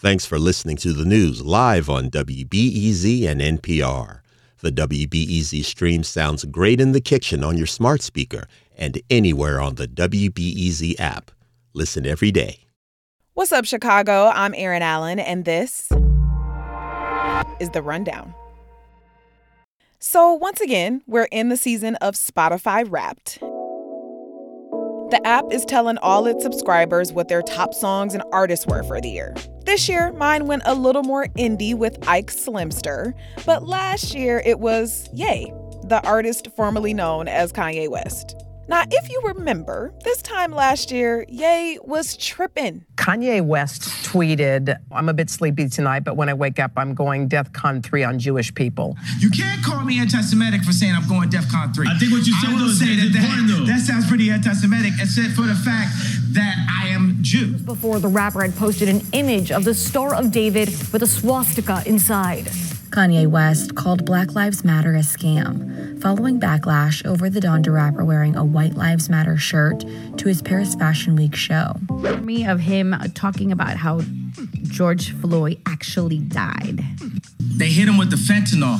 Thanks for listening to the news live on WBEZ and NPR. The WBEZ stream sounds great in the kitchen on your smart speaker and anywhere on the WBEZ app. Listen every day. What's up, Chicago? I'm Erin Allen, and this is The Rundown. So, once again, we're in the season of Spotify Wrapped. The app is telling all its subscribers what their top songs and artists were for the year. This year, mine went a little more indie with Ike Slimster, but last year it was Ye, the artist formerly known as Kanye West. Now, if you remember, this time last year, Ye was tripping. Kanye West tweeted, I'm a bit sleepy tonight, but when I wake up, I'm going DEF CON 3 on Jewish people. You can't call me anti Semitic for saying I'm going DEF CON 3. I think what you said I though is say that, important, that, that sounds pretty anti Semitic, except for the fact that I am Jew. Before the rapper had posted an image of the Star of David with a swastika inside. Kanye West called Black Lives Matter a scam, following backlash over the Donda rapper wearing a White Lives Matter shirt to his Paris Fashion Week show. me of him talking about how George Floyd actually died. They hit him with the fentanyl.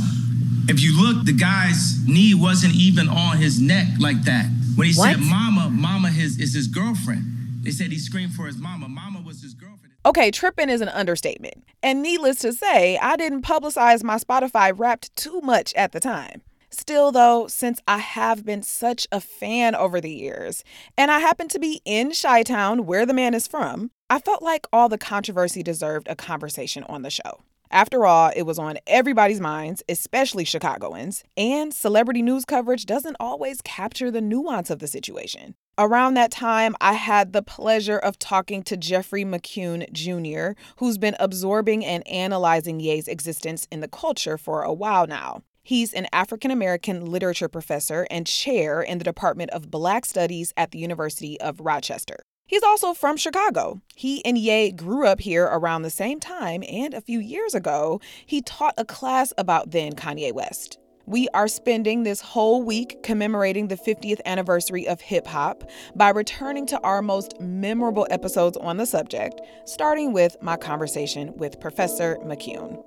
If you look, the guy's knee wasn't even on his neck like that. When he What? said mama, mama his, is his girlfriend. They said he screamed for his mama. Mama was his girlfriend. Okay, tripping is an understatement. And needless to say, I didn't publicize my Spotify wrapped too much at the time. Still, though, since I have been such a fan over the years, and I happen to be in Chi Town, where the man is from, I felt like all the controversy deserved a conversation on the show. After all, it was on everybody's minds, especially Chicagoans, and celebrity news coverage doesn't always capture the nuance of the situation. Around that time, I had the pleasure of talking to Jeffrey McCune Jr., who's been absorbing and analyzing Ye's existence in the culture for a while now. He's an African American literature professor and chair in the Department of Black Studies at the University of Rochester. He's also from Chicago. He and Ye grew up here around the same time, and a few years ago, he taught a class about then Kanye West. We are spending this whole week commemorating the 50th anniversary of hip hop by returning to our most memorable episodes on the subject, starting with my conversation with Professor McCune.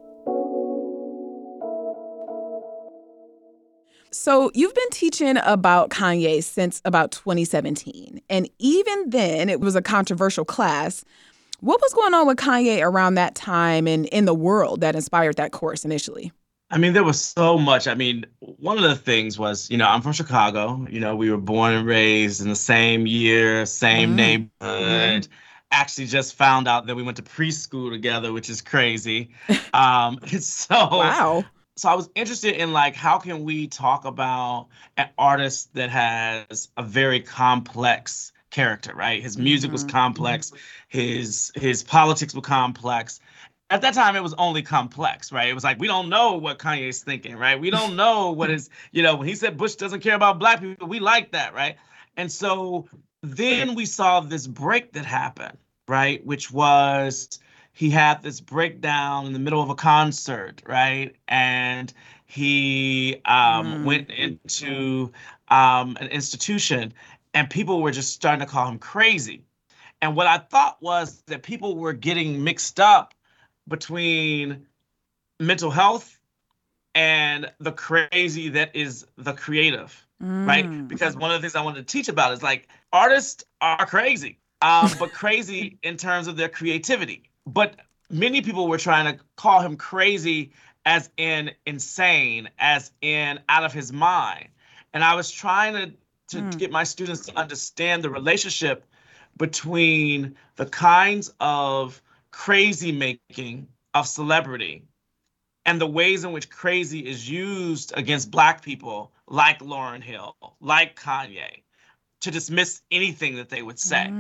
So, you've been teaching about Kanye since about 2017. And even then, it was a controversial class. What was going on with Kanye around that time and in the world that inspired that course initially? I mean, there was so much. I mean, one of the things was, you know, I'm from Chicago. You know, we were born and raised in the same year, same Mhm. neighborhood. Actually, just found out that we went to preschool together, which is crazy. Um, so Wow. So I was interested in like how can we talk about an artist that has a very complex character, right? His music was Mhm. complex, his his politics were complex. At that time, it was only complex, right? It was like we don't know what Kanye's thinking, right? We don't know what is, you know, when he said Bush doesn't care about black people, we like that, right? And so then we saw this break that happened, right? Which was he had this breakdown in the middle of a concert, right? And he um, Mm. went into um, an institution, and people were just starting to call him crazy. And what I thought was that people were getting mixed up between mental health and the crazy that is the creative right? Mm. Because one of the things I wanted to teach about is like artists are crazy, um, but crazy in terms of their creativity. But many people were trying to call him crazy as in insane, as in out of his mind. And I was trying to, to Mm. get my students to understand the relationship between the kinds of crazy making of celebrity and the ways in which crazy is used against black people like Lauryn Hill, like Kanye, to dismiss anything that they would say. Mm.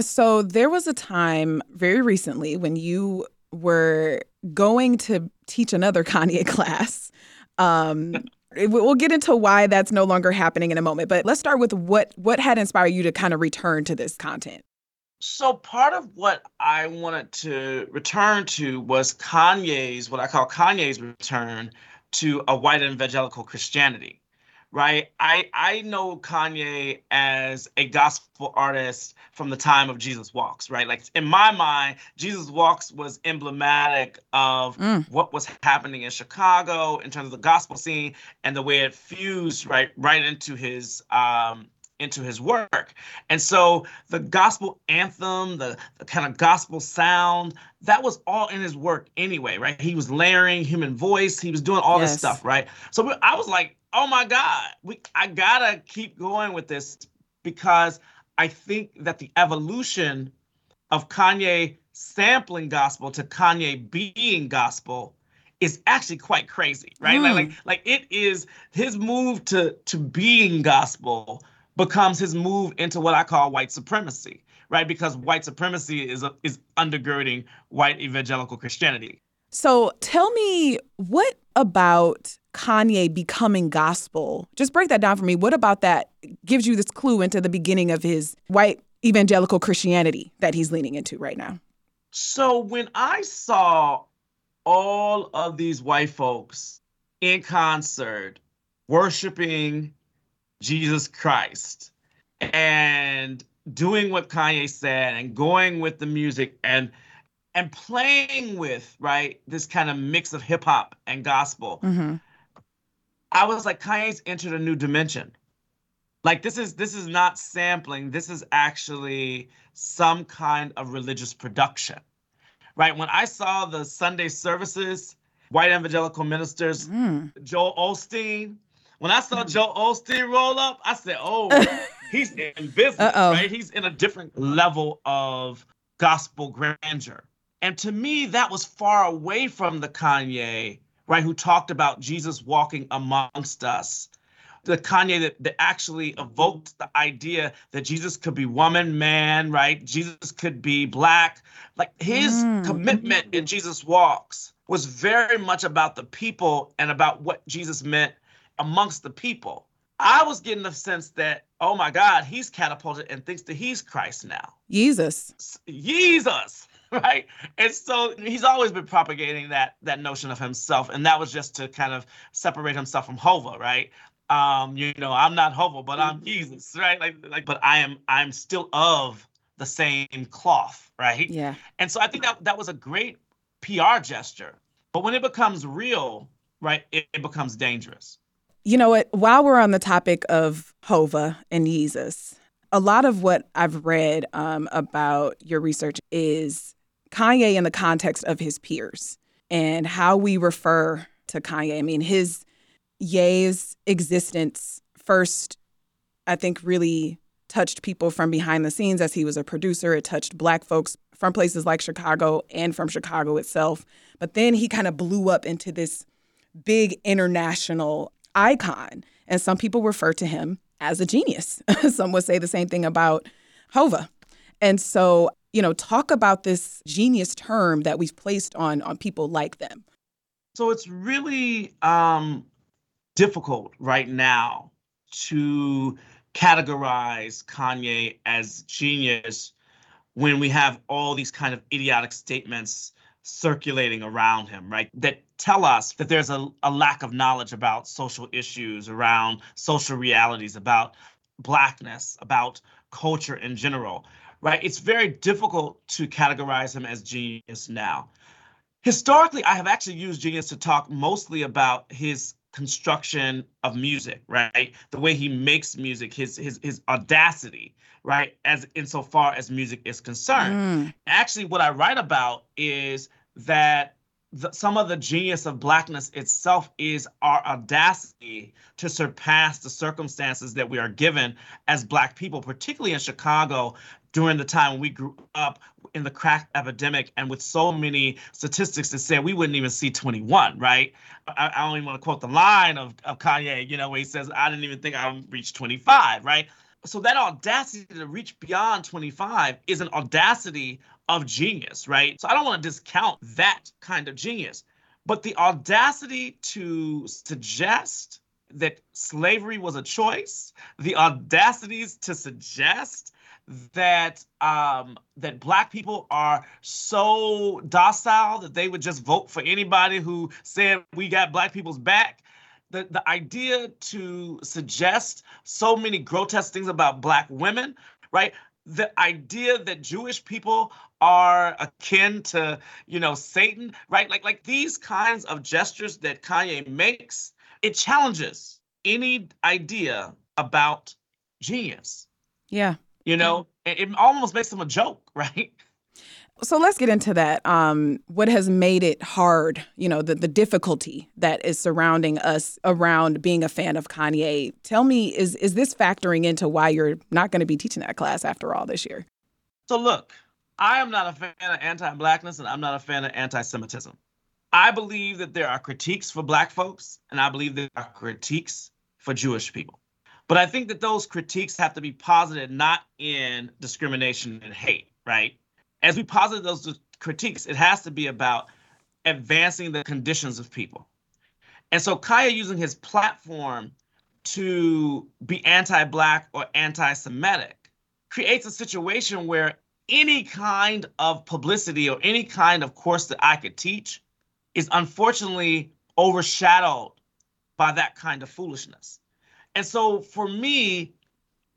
So there was a time very recently when you were going to teach another Kanye class. Um, we'll get into why that's no longer happening in a moment, but let's start with what what had inspired you to kind of return to this content. So part of what I wanted to return to was Kanye's, what I call Kanye's return to a white evangelical Christianity, right? I I know Kanye as a gospel artist from the time of Jesus Walks, right? Like in my mind, Jesus Walks was emblematic of mm. what was happening in Chicago in terms of the gospel scene and the way it fused right right into his um into his work. And so the gospel anthem, the, the, kind of gospel sound, that was all in his work anyway, right? He was layering human voice, he was doing all yes. this stuff, right? So I was like, oh my God, we I gotta keep going with this because I think that the evolution of Kanye sampling gospel to Kanye being gospel is actually quite crazy, right? Mm. Like, like, like it is his move to to being gospel becomes his move into what I call white supremacy, right? Because white supremacy is a, is undergirding white evangelical Christianity. So tell me what about Kanye becoming gospel? Just break that down for me. What about that gives you this clue into the beginning of his white evangelical Christianity that he's leaning into right now? So when I saw all of these white folks in concert worshiping Jesus Christ and doing what Kanye said and going with the music and and playing with right this kind of mix of hip hop and gospel. Mm-hmm. I was like, Kanye's entered a new dimension. Like this is this is not sampling. This is actually some kind of religious production, right? When I saw the Sunday services, white evangelical ministers, mm. Joel Osteen, when I saw Joe Osteen roll up, I said, "Oh, he's in business, Uh-oh. right? He's in a different level of gospel grandeur." And to me, that was far away from the Kanye, right, who talked about Jesus walking amongst us. The Kanye that, that actually evoked the idea that Jesus could be woman, man, right? Jesus could be black. Like his mm. commitment in Jesus Walks was very much about the people and about what Jesus meant amongst the people. I was getting the sense that, oh my God, he's catapulted and thinks that he's Christ now. Jesus. Jesus. Right. And so he's always been propagating that that notion of himself. And that was just to kind of separate himself from Hova, right? Um, you know, I'm not Hova, but I'm Jesus, right? Like, like, but I am I'm still of the same cloth, right? Yeah. And so I think that that was a great PR gesture. But when it becomes real, right, it, it becomes dangerous. You know what? While we're on the topic of Hova and Jesus, a lot of what I've read um, about your research is Kanye in the context of his peers and how we refer to Kanye. I mean, his Ye's existence first, I think, really touched people from behind the scenes as he was a producer. It touched Black folks from places like Chicago and from Chicago itself. But then he kind of blew up into this big international icon. And some people refer to him as a genius. some would say the same thing about Hova. And so, you know, talk about this genius term that we've placed on on people like them. So it's really um, difficult right now to categorize Kanye as genius when we have all these kind of idiotic statements circulating around him, right? That tell us that there's a, a lack of knowledge about social issues, around social realities, about blackness, about culture in general, right? It's very difficult to categorize him as genius now. Historically, I have actually used genius to talk mostly about his construction of music, right? The way he makes music, his his his audacity, right? As insofar as music is concerned. Mm. Actually, what I write about is that the, some of the genius of blackness itself is our audacity to surpass the circumstances that we are given as black people, particularly in Chicago during the time we grew up in the crack epidemic and with so many statistics that said we wouldn't even see 21, right? I, I don't even want to quote the line of, of Kanye, you know, where he says, I didn't even think I would reach 25, right? So that audacity to reach beyond 25 is an audacity of genius, right? So I don't want to discount that kind of genius, but the audacity to suggest that slavery was a choice, the audacities to suggest that um, that black people are so docile that they would just vote for anybody who said we got black people's back the, the idea to suggest so many grotesque things about black women, right? The idea that Jewish people are akin to, you know, Satan, right? Like like these kinds of gestures that Kanye makes, it challenges any idea about genius. Yeah. You know, it, it almost makes them a joke, right? So let's get into that. Um, what has made it hard, you know, the, the difficulty that is surrounding us around being a fan of Kanye. Tell me, is is this factoring into why you're not going to be teaching that class after all this year? So look, I am not a fan of anti-blackness and I'm not a fan of anti-Semitism. I believe that there are critiques for black folks and I believe there are critiques for Jewish people. But I think that those critiques have to be posited not in discrimination and hate, right? As we posit those critiques, it has to be about advancing the conditions of people. And so Kanye using his platform to be anti-black or anti-Semitic creates a situation where any kind of publicity or any kind of course that I could teach is unfortunately overshadowed by that kind of foolishness. And so for me,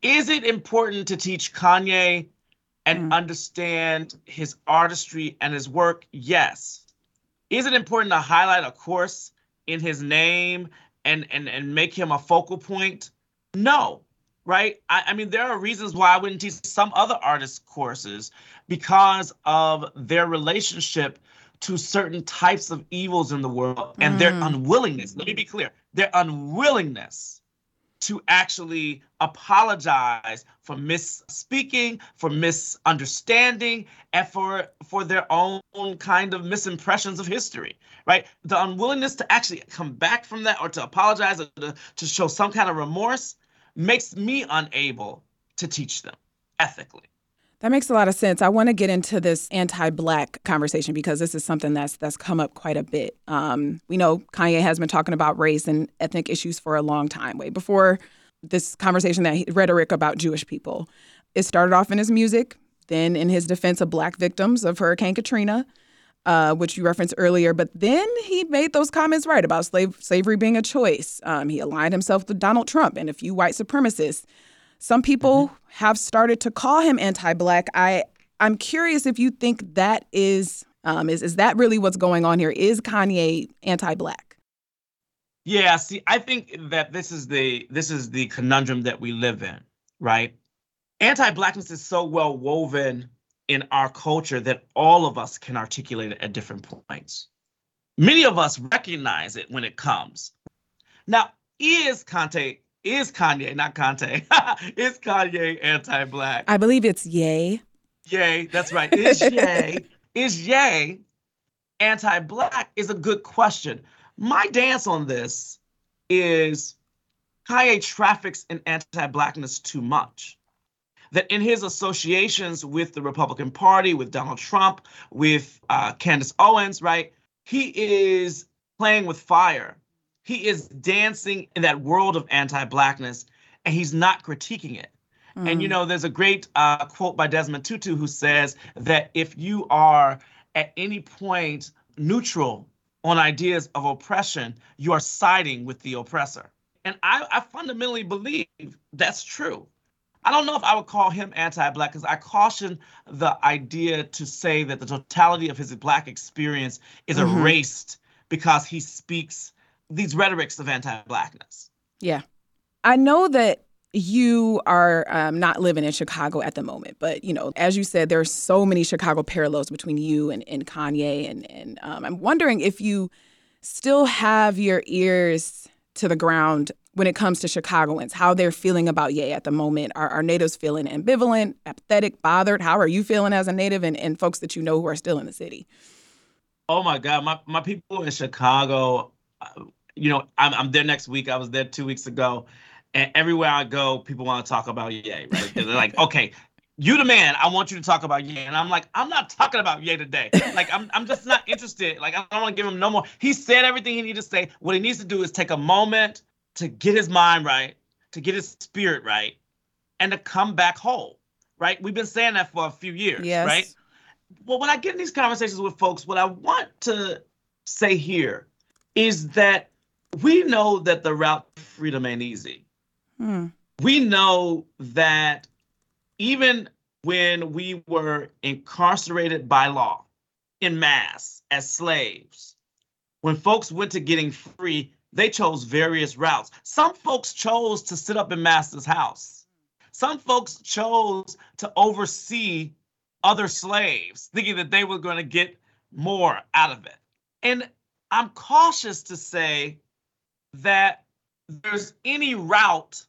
is it important to teach Kanye and mm. understand his artistry and his work? Yes. Is it important to highlight a course in his name and and and make him a focal point? No. Right? I, I mean, there are reasons why I wouldn't teach some other artists' courses because of their relationship to certain types of evils in the world and mm. their unwillingness. Let me be clear their unwillingness to actually apologize for misspeaking, for misunderstanding, and for for their own kind of misimpressions of history, right? The unwillingness to actually come back from that or to apologize or to, to show some kind of remorse makes me unable to teach them ethically. That makes a lot of sense. I want to get into this anti-black conversation because this is something that's that's come up quite a bit. Um, we know Kanye has been talking about race and ethnic issues for a long time, way before this conversation that he, rhetoric about Jewish people. It started off in his music, then in his defense of black victims of Hurricane Katrina, uh, which you referenced earlier. But then he made those comments right about slave slavery being a choice. Um, he aligned himself with Donald Trump and a few white supremacists. Some people mm-hmm. have started to call him anti-black. I I'm curious if you think that is um, is is that really what's going on here? Is Kanye anti-black? Yeah, see, I think that this is the this is the conundrum that we live in, right? Anti-blackness is so well woven in our culture that all of us can articulate it at different points. Many of us recognize it when it comes. Now, is Kanye is Kanye, not Conte, is Kanye anti-black? I believe it's Ye. Ye, that's right. Is Ye, is Ye anti-black is a good question. My dance on this is Kanye traffics in anti-blackness too much. That in his associations with the Republican Party, with Donald Trump, with uh, Candace Owens, right, he is playing with fire he is dancing in that world of anti-blackness and he's not critiquing it. Mm. And you mm. know, there's a great uh, quote by Desmond Tutu who says that if you are at any point neutral on ideas of oppression, you are siding with the oppressor. And I, I fundamentally believe that's true. I don't know if I would call him anti-black because I caution the idea to say that the totality of his black experience is mm-hmm. erased because he speaks these rhetorics of anti-blackness. Yeah, I know that you are um, not living in Chicago at the moment, but you know, as you said, there are so many Chicago parallels between you and, and Kanye, and and um, I'm wondering if you still have your ears to the ground when it comes to Chicagoans, how they're feeling about Ye at the moment. Are, are natives feeling ambivalent, apathetic, bothered? How are you feeling as a native and, and folks that you know who are still in the city? Oh my God, my, my people in Chicago, you know, I'm, I'm there next week. I was there two weeks ago, and everywhere I go, people want to talk about Ye, right? They're like, okay, you the man. I want you to talk about Ye, and I'm like, I'm not talking about Ye today. Like, I'm, I'm just not interested. Like, I don't want to give him no more. He said everything he needed to say. What he needs to do is take a moment to get his mind right, to get his spirit right, and to come back whole. Right? We've been saying that for a few years. Yes. Right. Well, when I get in these conversations with folks, what I want to say here is that we know that the route to freedom ain't easy. Hmm. We know that even when we were incarcerated by law in mass as slaves, when folks went to getting free, they chose various routes. Some folks chose to sit up in master's house. Some folks chose to oversee other slaves, thinking that they were going to get more out of it. And I'm cautious to say that there's any route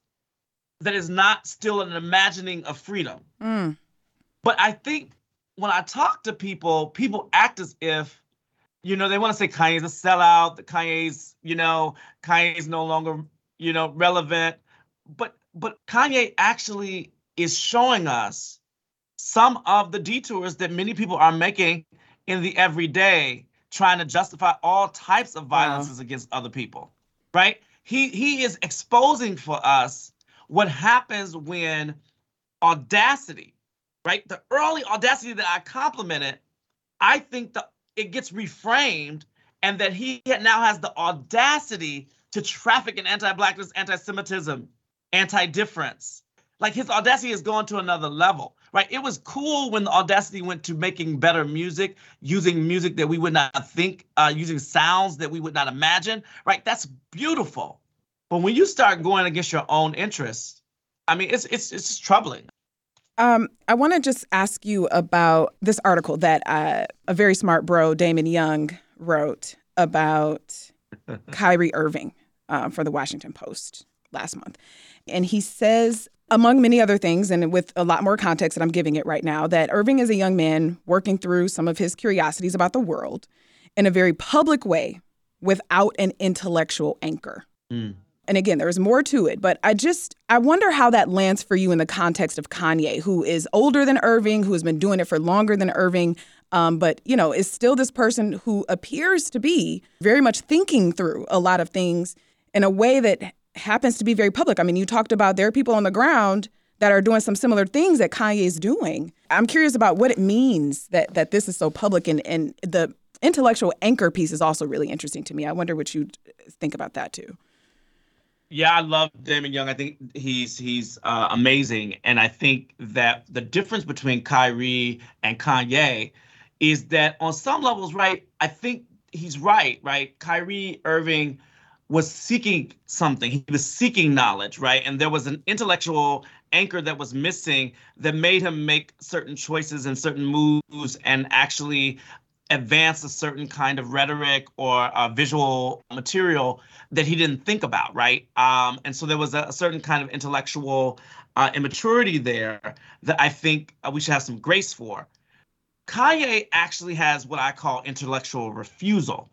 that is not still an imagining of freedom. Mm. But I think when I talk to people, people act as if, you know, they want to say Kanye's a sellout, that Kanye's, you know, Kanye's no longer, you know, relevant. But but Kanye actually is showing us some of the detours that many people are making in the everyday, trying to justify all types of violences wow. against other people. Right? He he is exposing for us what happens when audacity, right? The early audacity that I complimented, I think that it gets reframed and that he now has the audacity to traffic in anti-blackness, anti-Semitism, anti-difference. Like his audacity has gone to another level, right? It was cool when the audacity went to making better music, using music that we would not think, uh, using sounds that we would not imagine, right? That's beautiful. But when you start going against your own interests, I mean, it's it's it's troubling. Um, I want to just ask you about this article that uh, a very smart bro, Damon Young, wrote about Kyrie Irving uh, for the Washington Post last month. And he says, among many other things, and with a lot more context that I'm giving it right now, that Irving is a young man working through some of his curiosities about the world in a very public way without an intellectual anchor. Mm. And again, there's more to it, but I just I wonder how that lands for you in the context of Kanye, who is older than Irving, who has been doing it for longer than Irving, um, but you know is still this person who appears to be very much thinking through a lot of things in a way that happens to be very public. I mean, you talked about there are people on the ground that are doing some similar things that Kanye is doing. I'm curious about what it means that that this is so public and and the intellectual anchor piece is also really interesting to me. I wonder what you think about that too. Yeah, I love Damon Young. I think he's he's uh, amazing, and I think that the difference between Kyrie and Kanye is that on some levels, right? I think he's right. Right, Kyrie Irving was seeking something. He was seeking knowledge, right? And there was an intellectual anchor that was missing that made him make certain choices and certain moves and actually advance a certain kind of rhetoric or uh, visual material that he didn't think about, right? Um, and so there was a, a certain kind of intellectual uh, immaturity there that I think uh, we should have some grace for. Kanye actually has what I call intellectual refusal.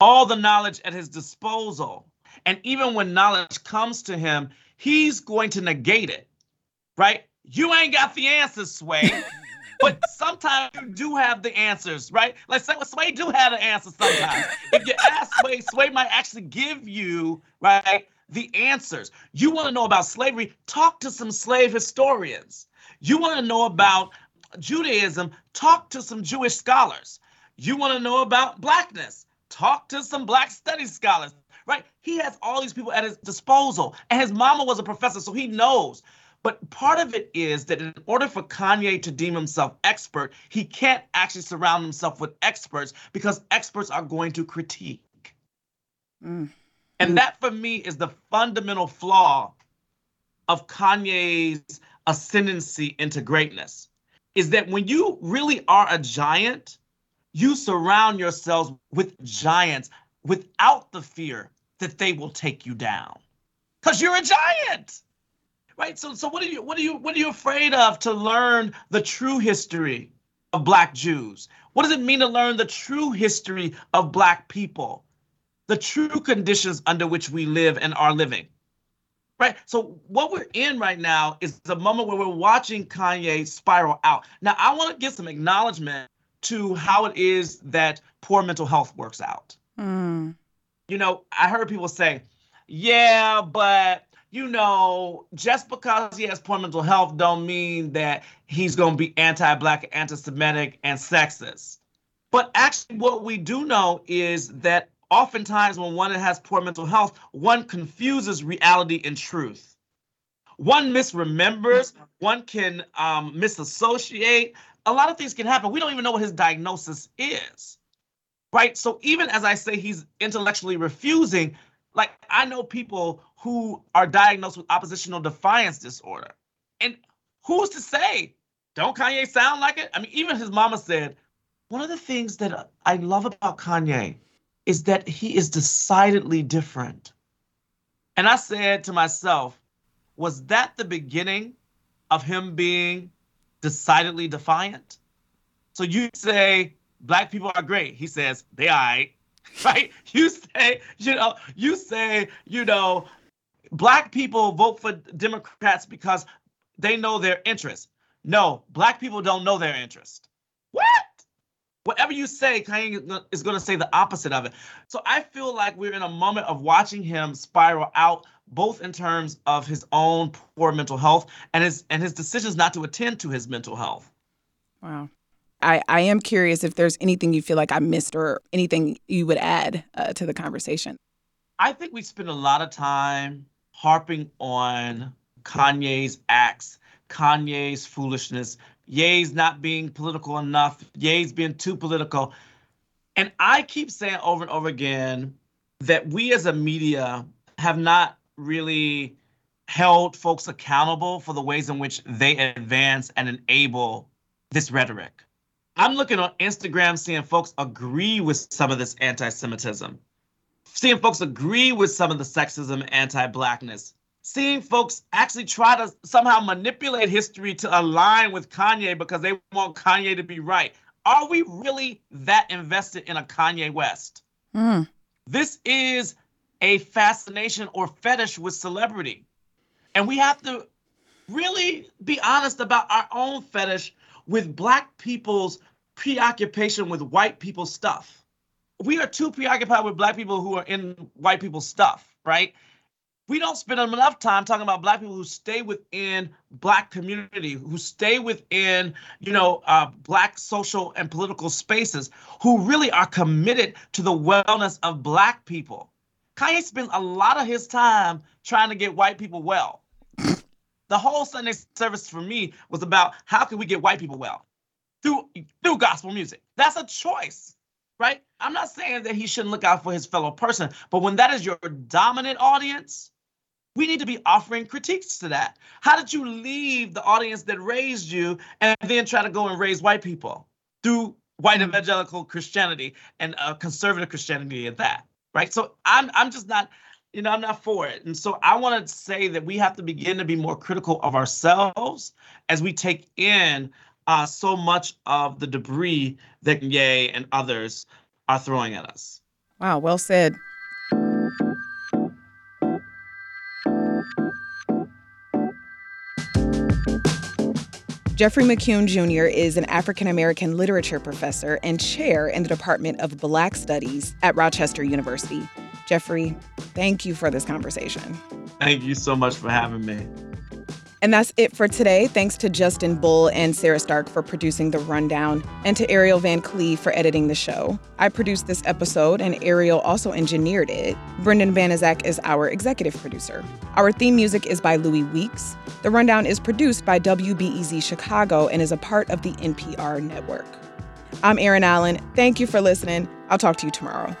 All the knowledge at his disposal. And even when knowledge comes to him, he's going to negate it, right? You ain't got the answers, Sway. but sometimes you do have the answers, right? Like Sway do have the answers sometimes. if you ask Sway, Sway might actually give you, right, the answers. You want to know about slavery? Talk to some slave historians. You want to know about Judaism? Talk to some Jewish scholars. You want to know about blackness? Talk to some black studies scholars, right? He has all these people at his disposal. And his mama was a professor, so he knows. But part of it is that in order for Kanye to deem himself expert, he can't actually surround himself with experts because experts are going to critique. Mm. And that for me is the fundamental flaw of Kanye's ascendancy into greatness is that when you really are a giant, you surround yourselves with giants without the fear that they will take you down. Because you're a giant right? So, so what are you, what are you, what are you afraid of to learn the true history of Black Jews? What does it mean to learn the true history of Black people, the true conditions under which we live and are living? Right. So what we're in right now is the moment where we're watching Kanye spiral out. Now, I want to give some acknowledgement to how it is that poor mental health works out. Mm. You know, I heard people say, yeah, but you know, just because he has poor mental health don't mean that he's going to be anti-black, anti-Semitic, and sexist. But actually, what we do know is that oftentimes when one has poor mental health, one confuses reality and truth. One misremembers, one can um, misassociate. A lot of things can happen. We don't even know what his diagnosis is, right? So even as I say he's intellectually refusing, like I know people who are diagnosed with oppositional defiance disorder. And who's to say, don't Kanye sound like it? I mean, even his mama said, one of the things that I love about Kanye is that he is decidedly different. And I said to myself, was that the beginning of him being decidedly defiant? So you say black people are great. He says they are right. right? You say, you know, you say, you know, black people vote for Democrats because they know their interest. No, black people don't know their interest. What? Whatever you say, Kanye is going to say the opposite of it. So I feel like we're in a moment of watching him spiral out, both in terms of his own poor mental health and his and his decisions not to attend to his mental health. Wow. I, I am curious if there's anything you feel like I missed or anything you would add uh, to the conversation. I think we spend a lot of time harping on Kanye's acts, Kanye's foolishness, Ye's not being political enough, Ye's being too political. And I keep saying over and over again that we as a media have not really held folks accountable for the ways in which they advance and enable this rhetoric. I'm looking on Instagram seeing folks agree with some of this anti Semitism seeing folks agree with some of the sexism and anti-blackness seeing folks actually try to somehow manipulate history to align with Kanye because they want Kanye to be right. Are we really that invested in a Kanye West? Mm. This is a fascination or fetish with celebrity. And we have to really be honest about our own fetish with Black people's preoccupation with white people's stuff we are too preoccupied with black people who are in white people's stuff, right? We don't spend enough time talking about black people who stay within black community, who stay within, you know, uh, black social and political spaces, who really are committed to the wellness of black people. Kanye spends a lot of his time trying to get white people well. the whole Sunday service for me was about how can we get white people well through through gospel music. That's a choice right? I'm not saying that he shouldn't look out for his fellow person, but when that is your dominant audience, we need to be offering critiques to that. How did you leave the audience that raised you and then try to go and raise white people through white evangelical Christianity and uh, conservative Christianity at that, right? So I'm I'm just not, you know, I'm not for it. And so I want to say that we have to begin to be more critical of ourselves as we take in uh, so much of the debris that Ye and others are throwing at us. Wow, well said. Jeffrey McCune Jr. is an African American literature professor and chair in the Department of Black Studies at Rochester University. Jeffrey, thank you for this conversation. Thank you so much for having me. And that's it for today. Thanks to Justin Bull and Sarah Stark for producing The Rundown, and to Ariel Van Cleve for editing the show. I produced this episode, and Ariel also engineered it. Brendan Banaszak is our executive producer. Our theme music is by Louis Weeks. The Rundown is produced by WBEZ Chicago and is a part of the NPR network. I'm Erin Allen. Thank you for listening. I'll talk to you tomorrow.